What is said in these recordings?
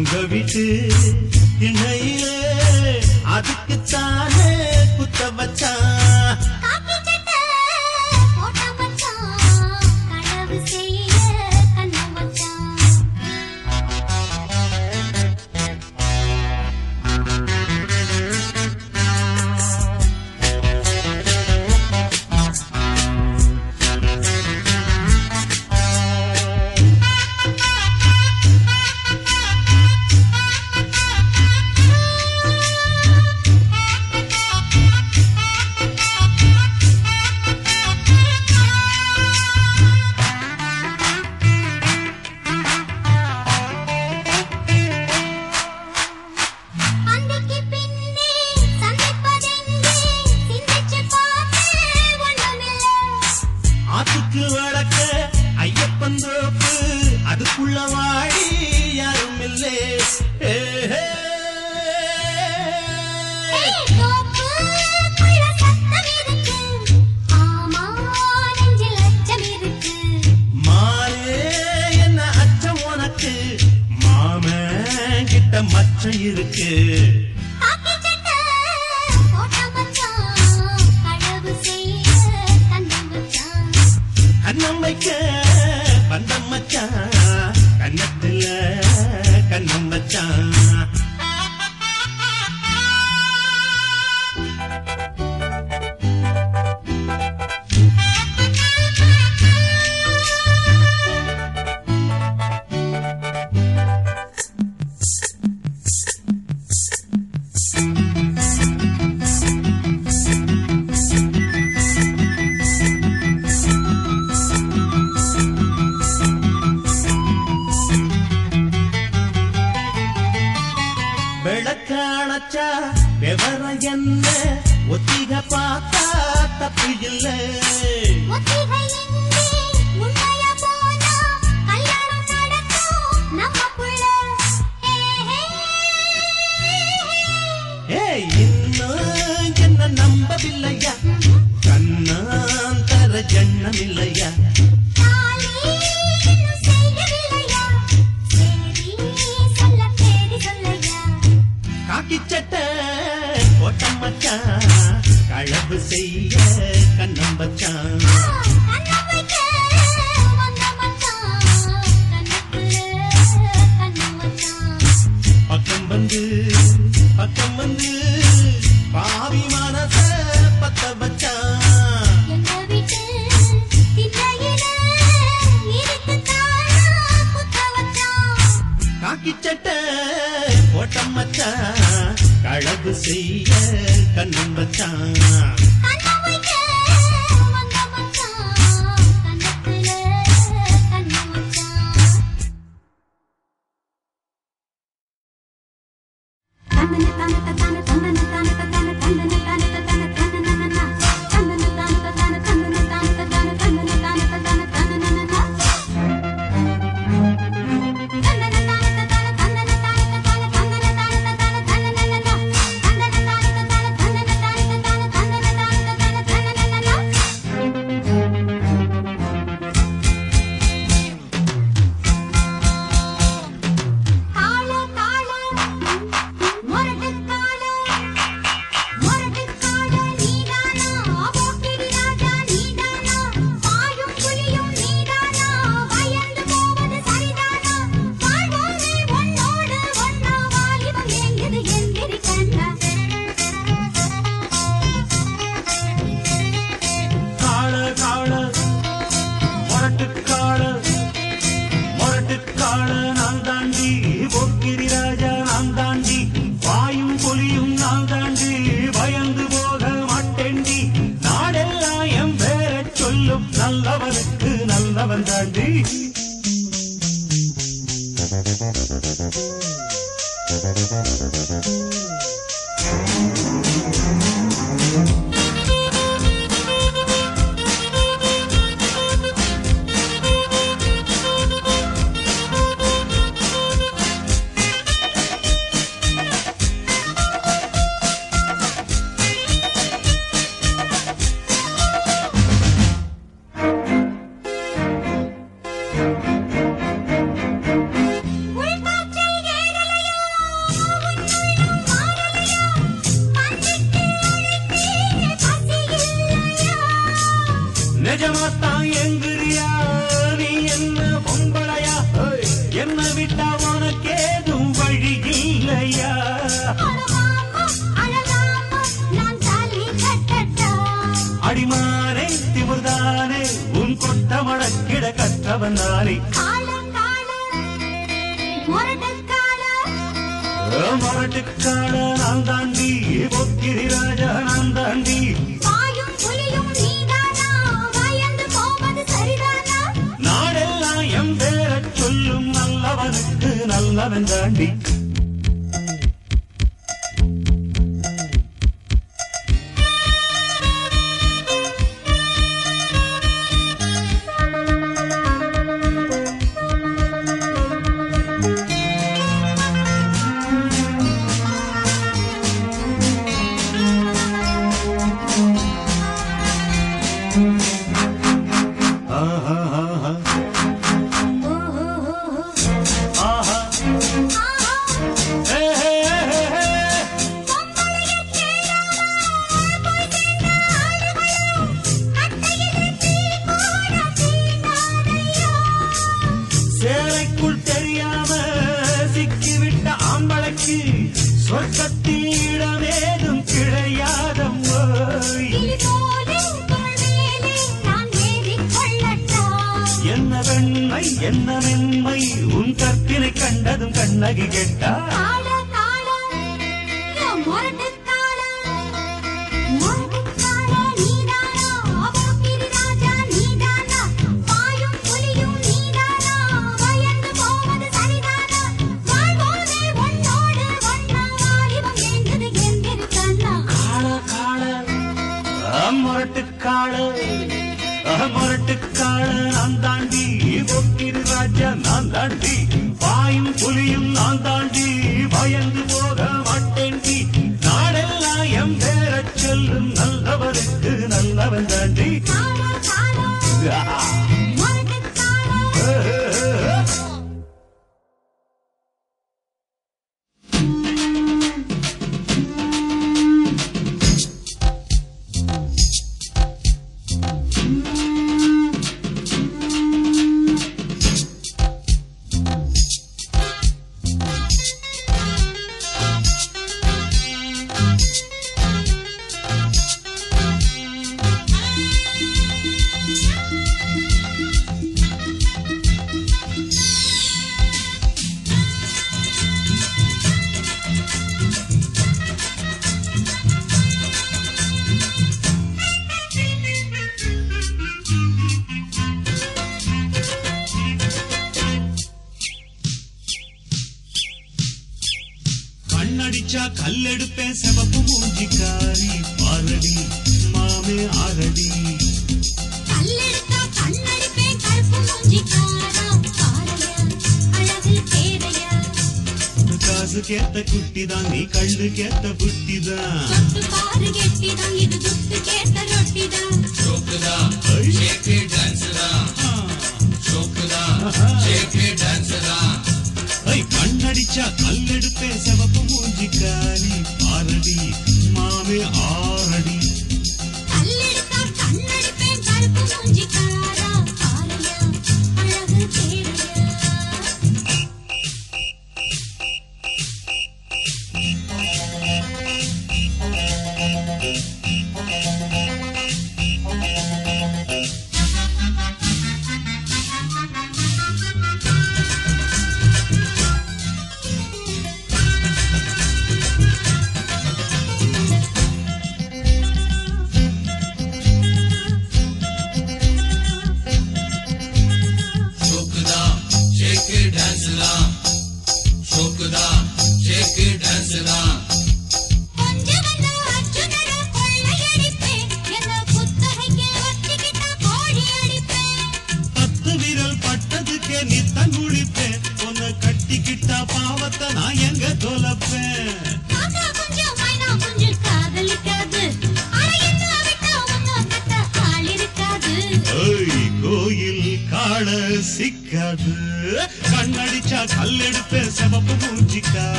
உங்க வீட்டு இணையிலே அதுக்குத்தானே குத்த வச்சான். tanda tanda tanda tanda கண்டதும் கண்ணகி கேட்டா காள முரட்டுக்காள முரட்டுக்காள நான் தாண்டி பொக்கிரி ராஜா நான் தாண்டி. நான் தாண்டி பயந்து போக மாட்டேன்டி நாடெல்லாம் எம் பேரச் சொல்லும் நல்லவனுக்கு நல்லவன் தாண்டி. கண்ணடிச்சா கல்லெடுப்பேன் செவப்பு மூஞ்சிக்காரி. பாரடி மாமே ஆரடி. காசு கேத்த குட்டிதான் நீ கண்ணு கேத்த புட்டிதான். தொட்டு இது துட்டு கேட்ட ரொட்டிதான். ஐ, கண்ணடிச்சா கல்லெடுப்பே செவப்பு மூஞ்சிக்காரி ஆரடி மாவே ஆரடி.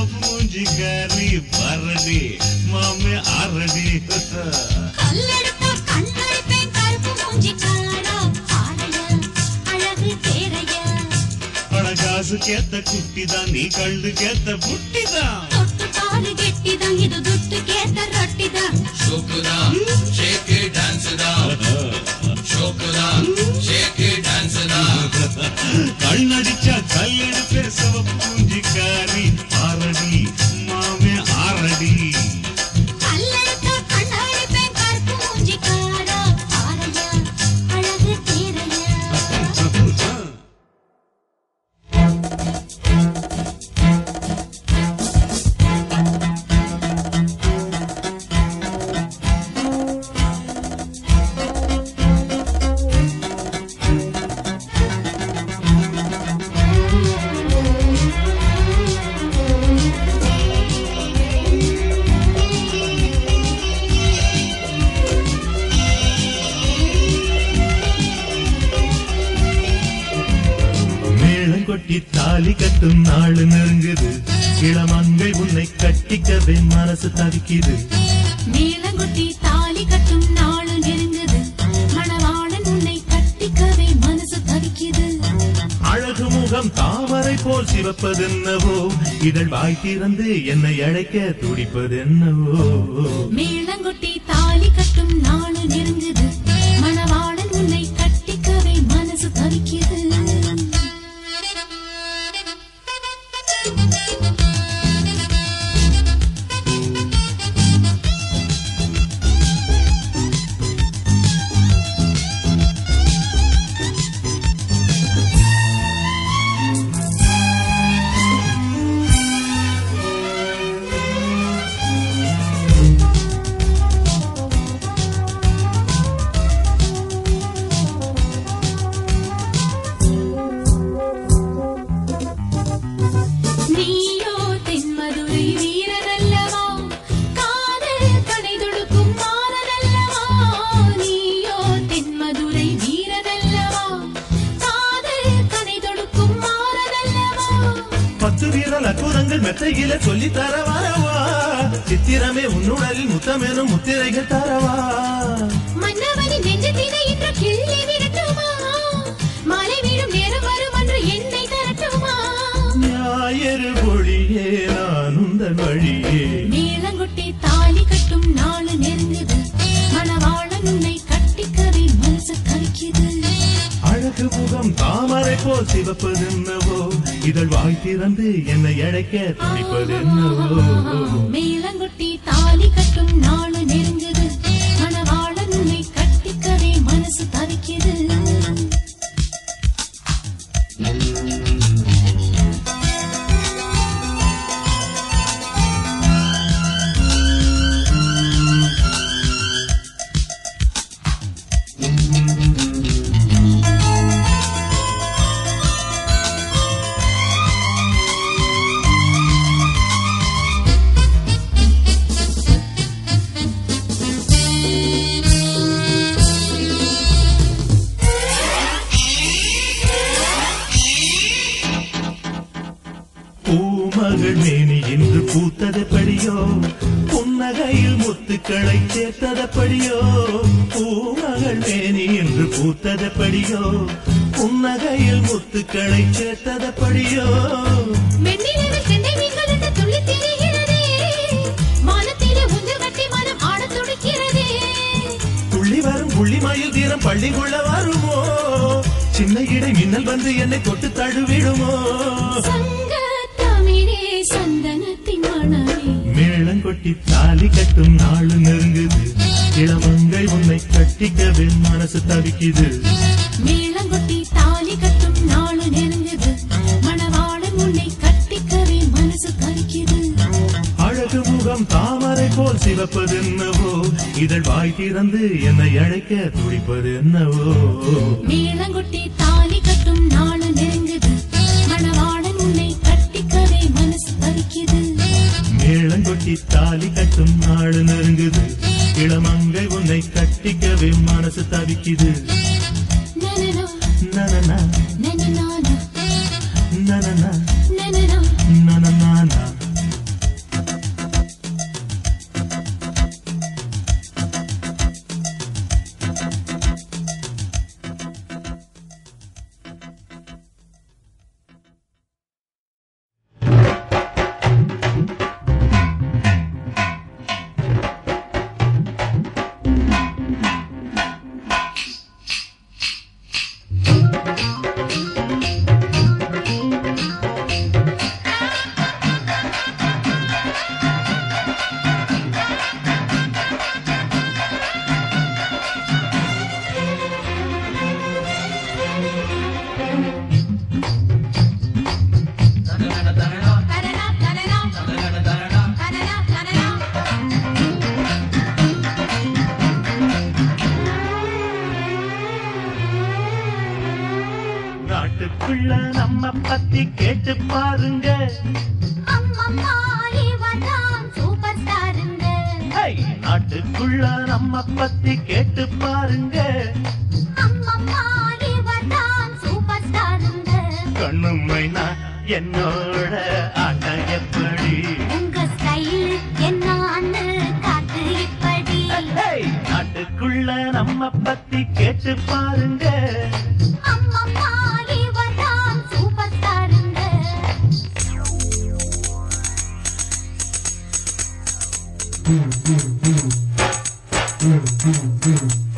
मुझी गरी बरडी मामे आरडी कल्लड़ पे कन्नड़ पे कर्म मुझी काड़ा पाड़य अलग तेरय अड़गास केत कुट्टिदा नी कल्लु केत बुट्टिदा தொட்டு பால் கெட்டிதா இது துட்டு கேத்த ரொட்டிதா ಶೋಕುದಾ ಶೇಕೆ ಡ್ಯಾನ್ಸದಾ ಶೋಕುದಾ ಶೇಕೆ ಡ್ಯಾನ್ಸದಾ கண்ணடிச்சா கல்லெடுப்பே சிவப்பு சேர்த்ததப்படியோ புன்னகையில் முத்துக்களை சேர்த்ததப்படியோ புள்ளிமயில் தீரம் பள்ளிக்குள்ள வருமோ? சின்ன இடை மின்னல் வந்து என்னை தொட்டு தழுவிடுமோ? மேளங்கொட்டி தாலி கட்டும் நாள் நெருங்குது. இளமன் ரசிக்கவே மனசு தவிக்குது. மேலங்கொட்டி தாலி கட்டும் நாளு நெருங்குது. மணவாளன் உன்னை கட்டிக்கவே மனசு கரிக்குது. அழகு முகம் தாமரை போல் சிவப்பது என்னவோ? இதழ் வாய் திறந்து என்னை அழைக்க துடிப்பது என்னவோ? மேலங்கொட்டி மனசு தவிக்குது. நனனா. நனனா. நனனா. நனனா. boom, boom, boom. Boom, boom, boom.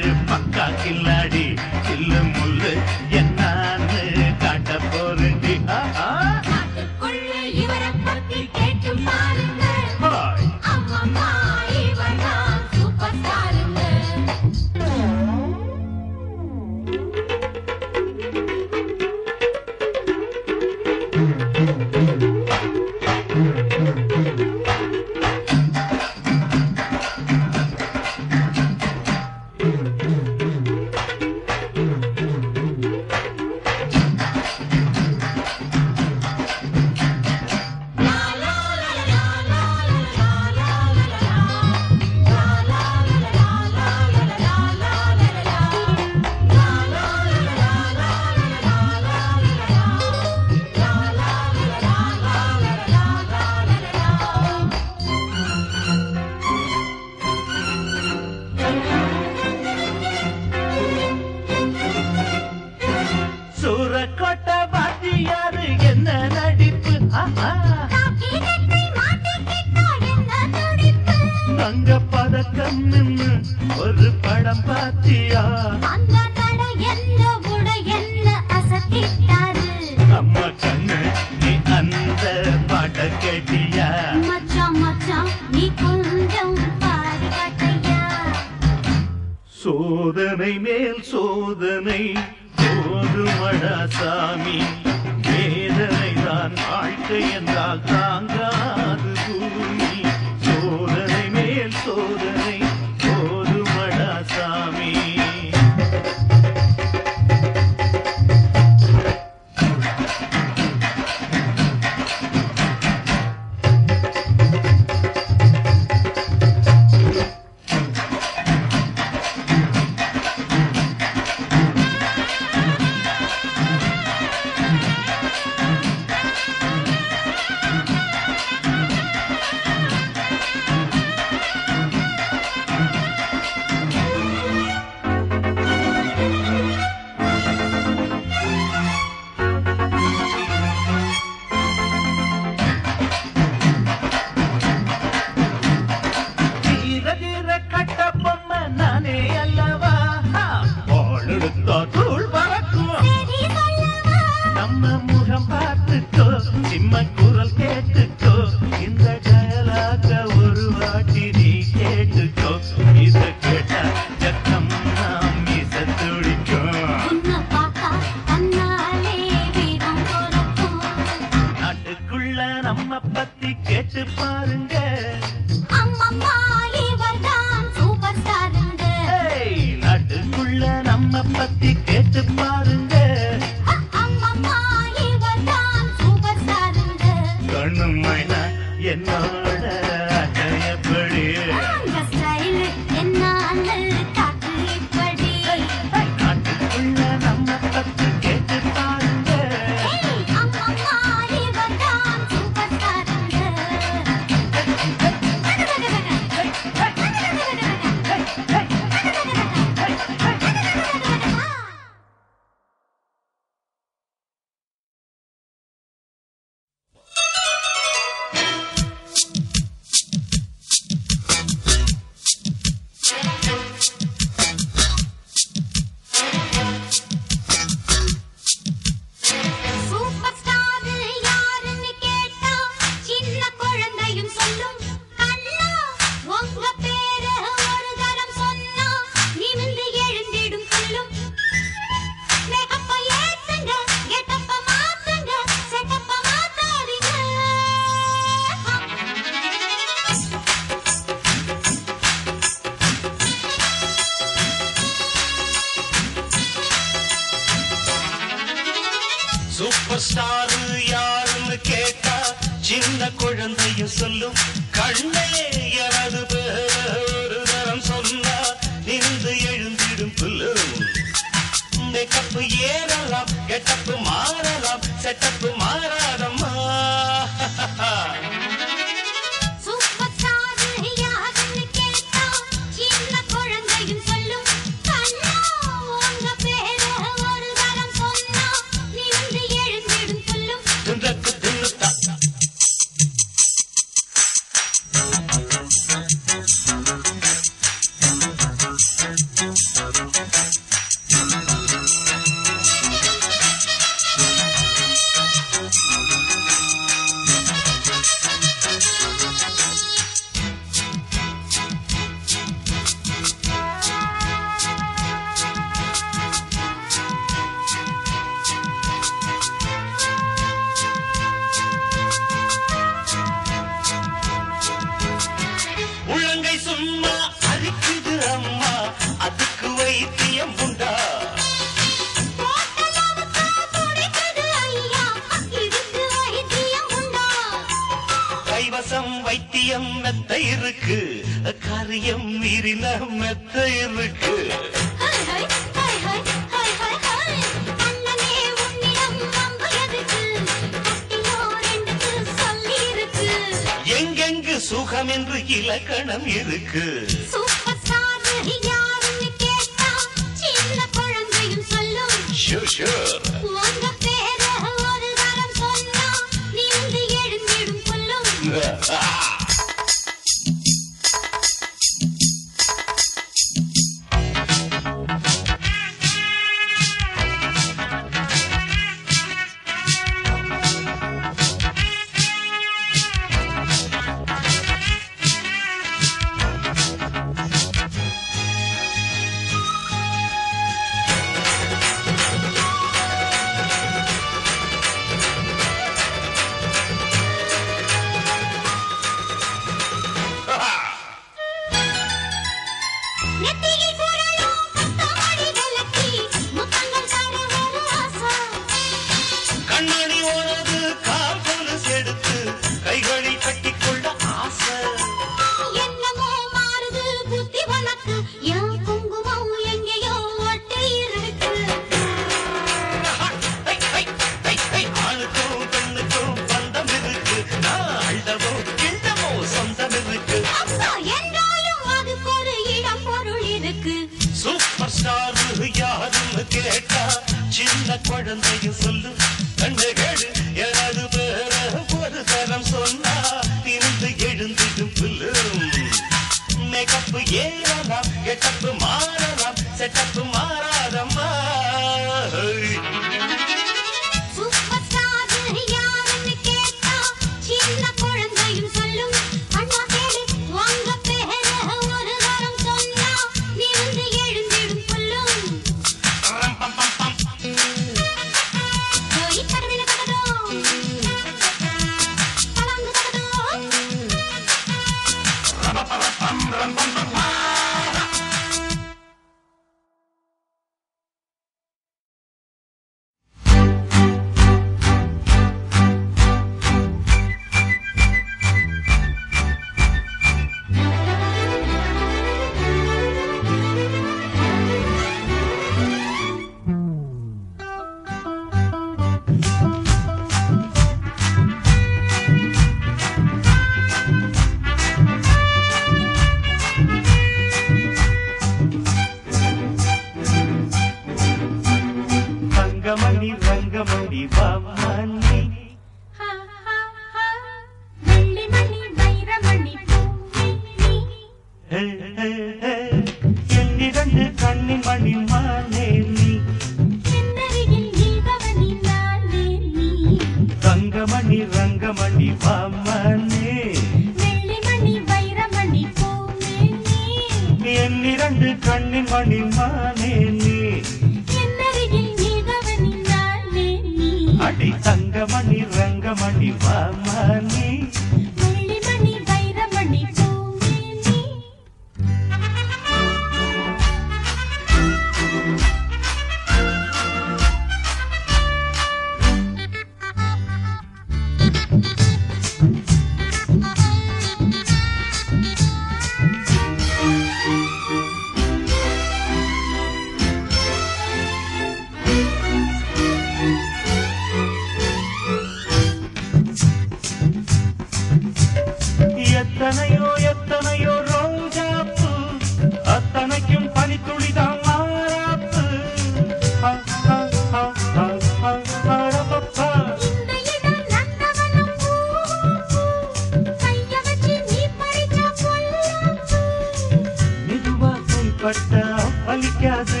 பட்ட பலிக்காது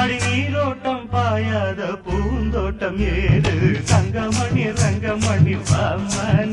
அடி நீரோட்டம் பாயாத பூந்தோட்டம் ஏது தங்கமணி ரங்கமணி பாமன்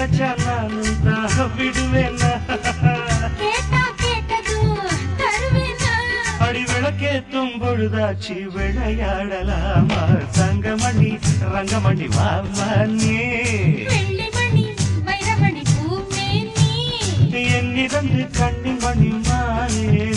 நினைச்சா நானும் தாக விடுவேன் அடி விளக்கேத்தும் பொழுதாச்சி விளையாடலாமா தங்கமணி ரங்கமணி வாமானே என்னிடந்து கண்ணின் மணி மானே.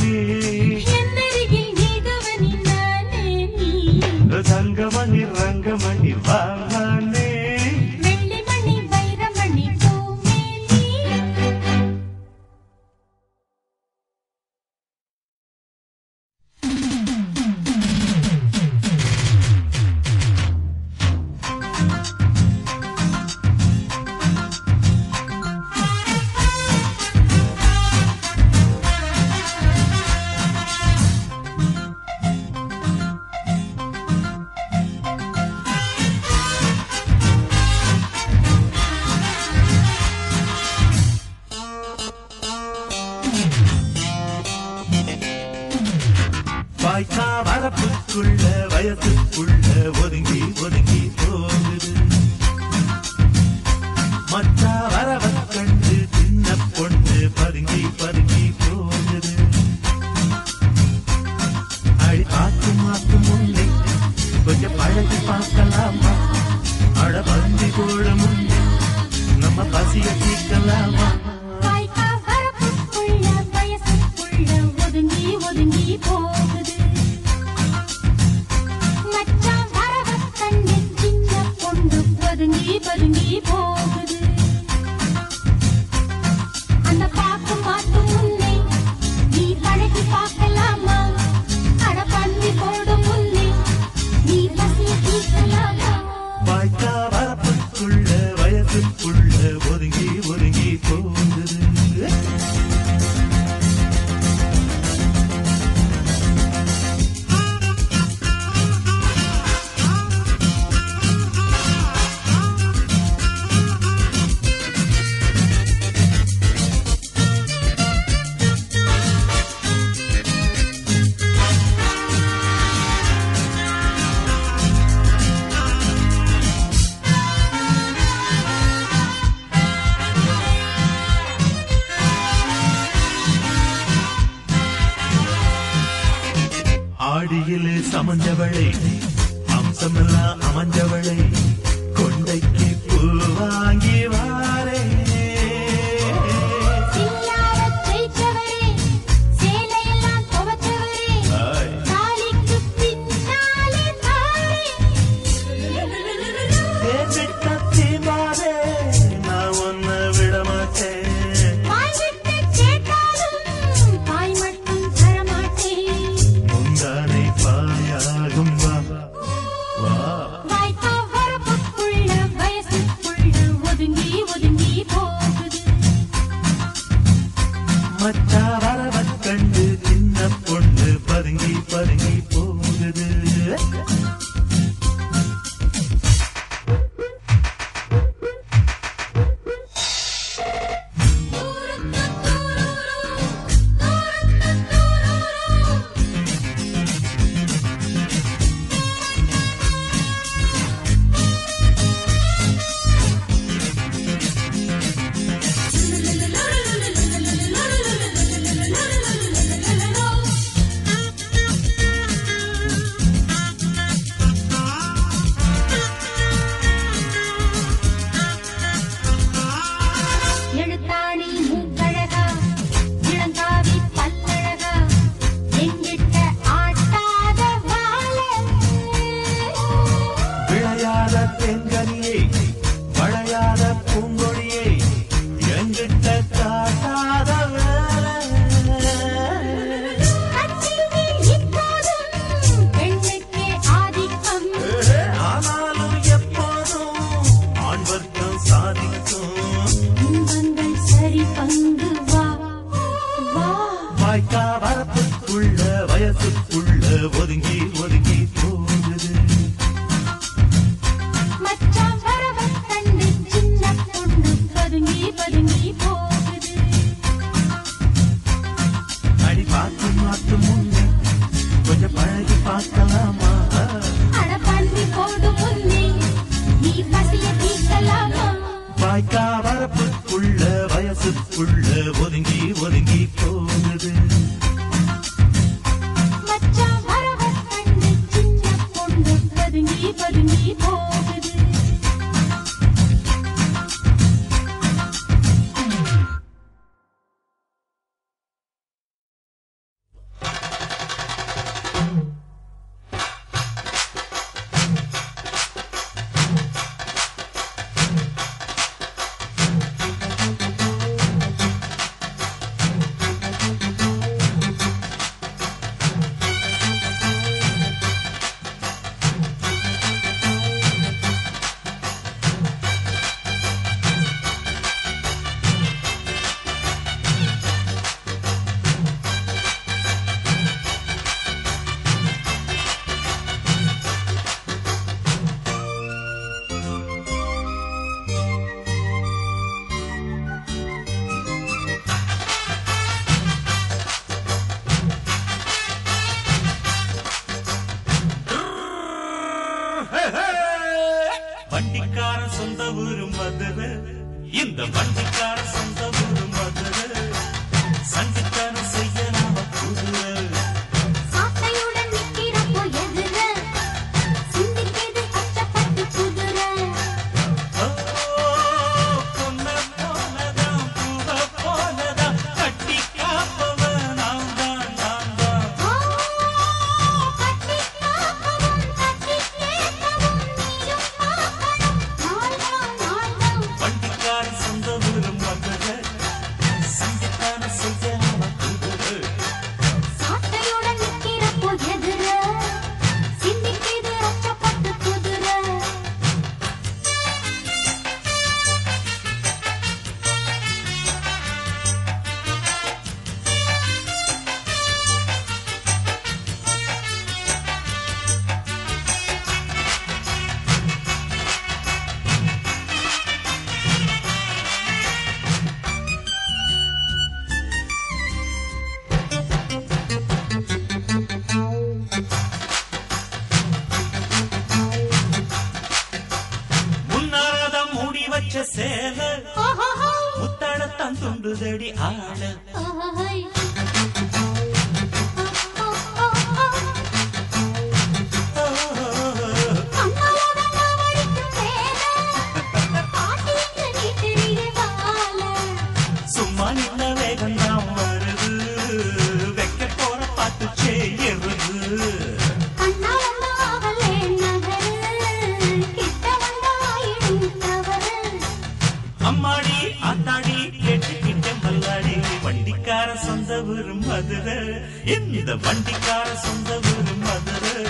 இந்த வண்டிக்கார சொந்த ஊரு மதுரை.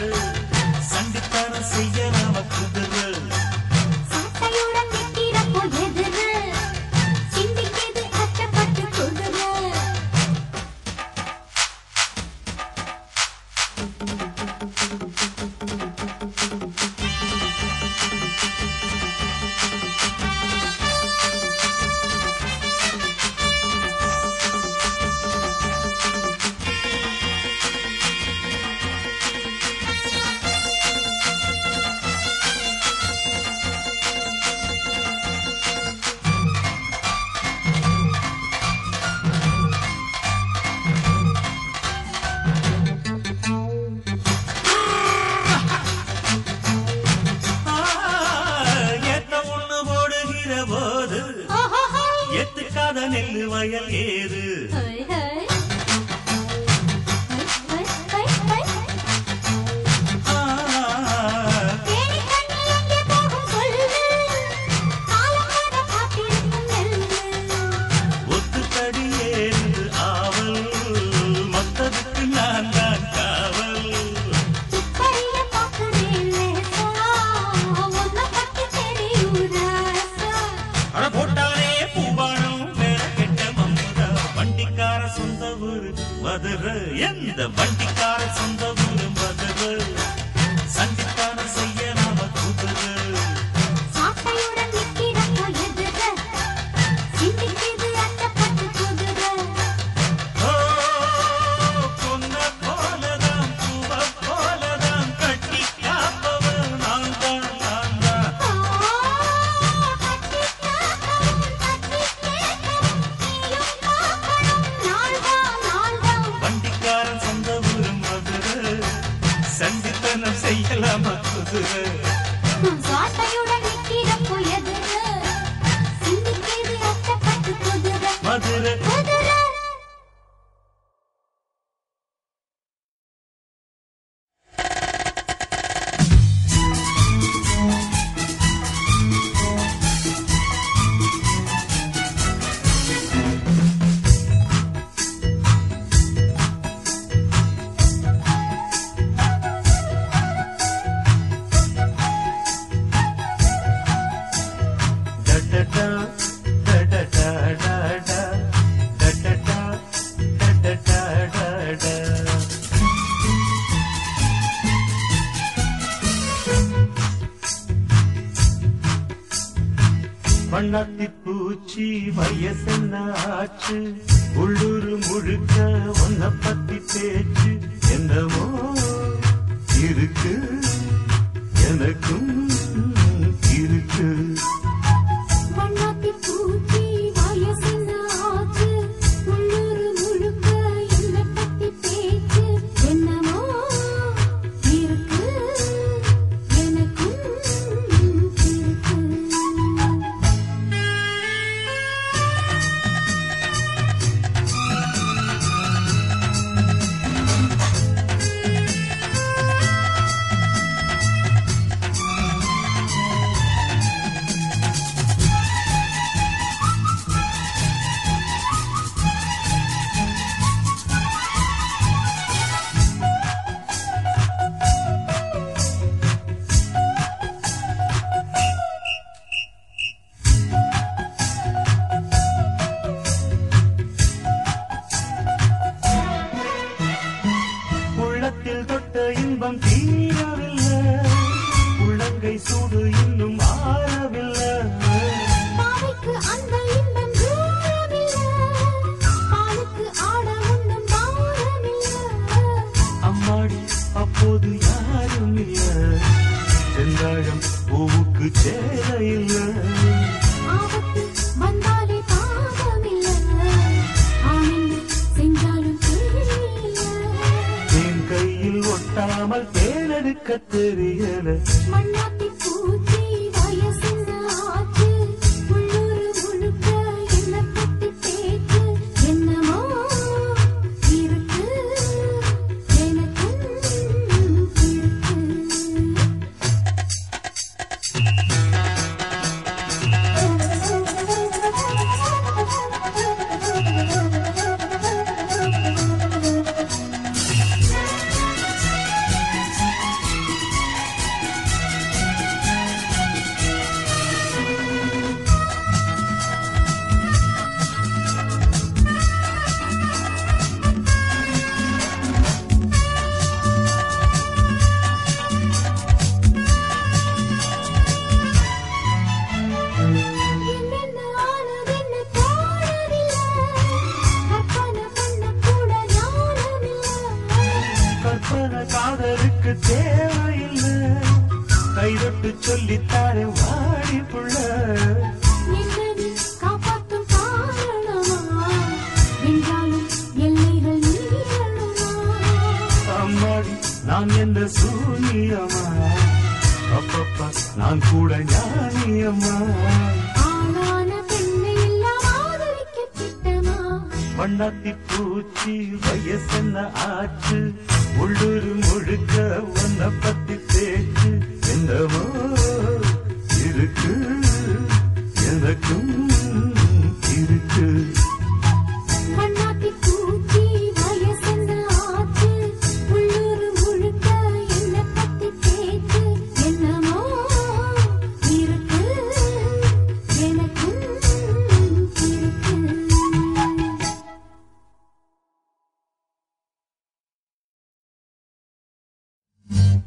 சண்டித்தனம் செய்ய நாம குதிரை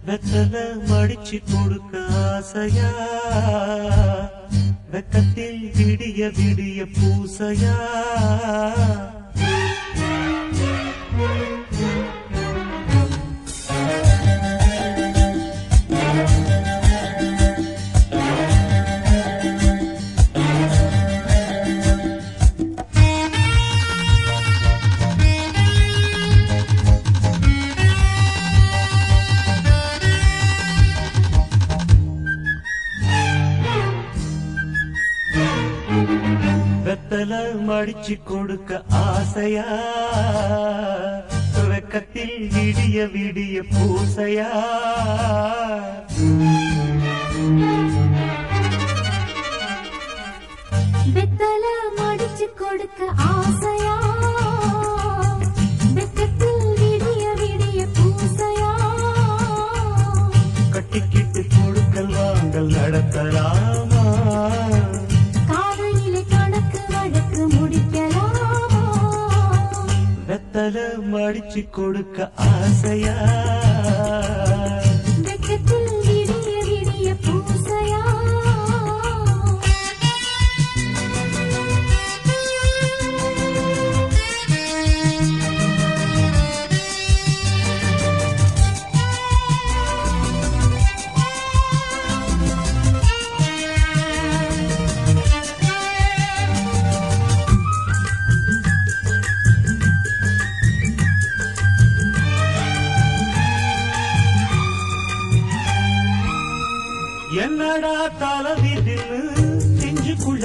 வெத்தல மடிச்சு கொடுக்க ஆசையா? வெக்கத்தில் விடிய விடிய பூசையா? காதல மடிச்சு கொடுக்க ஆசையா? துவக்கத்தில் விடிய விடிய பூசையா? பித்தல மடிச்சு கொடுக்க ஆசையா? அடிச்சு கொடுக்க ஆசையா?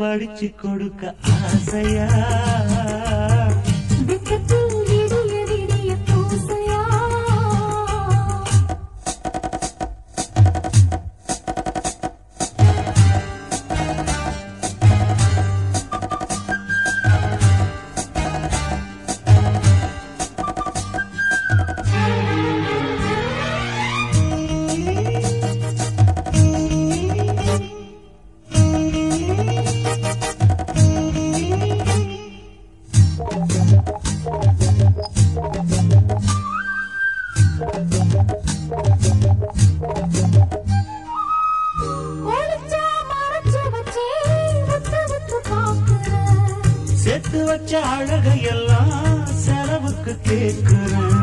வடிச்சு கொடுக்க ஆசையா வச்ச அழகையெல்லாம் செலவுக்கு கேட்கிறேன்.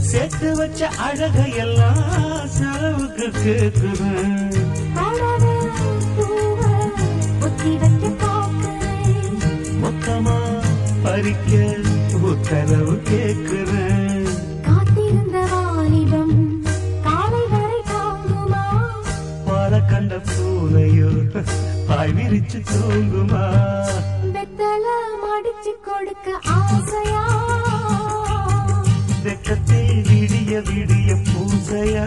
சேர்த்து வச்ச அழகையெல்லாம் செலவுக்கு கேட்கிறேன். மொத்தமா பறிக்க உத்தரவு கேட்கிறேன். பாய் விரிச்சு தூங்குமா? வெத்தல மடிச்சு கொடுக்க ஆசையா? வெக்கத்தில் விடிய விடிய பூசையா?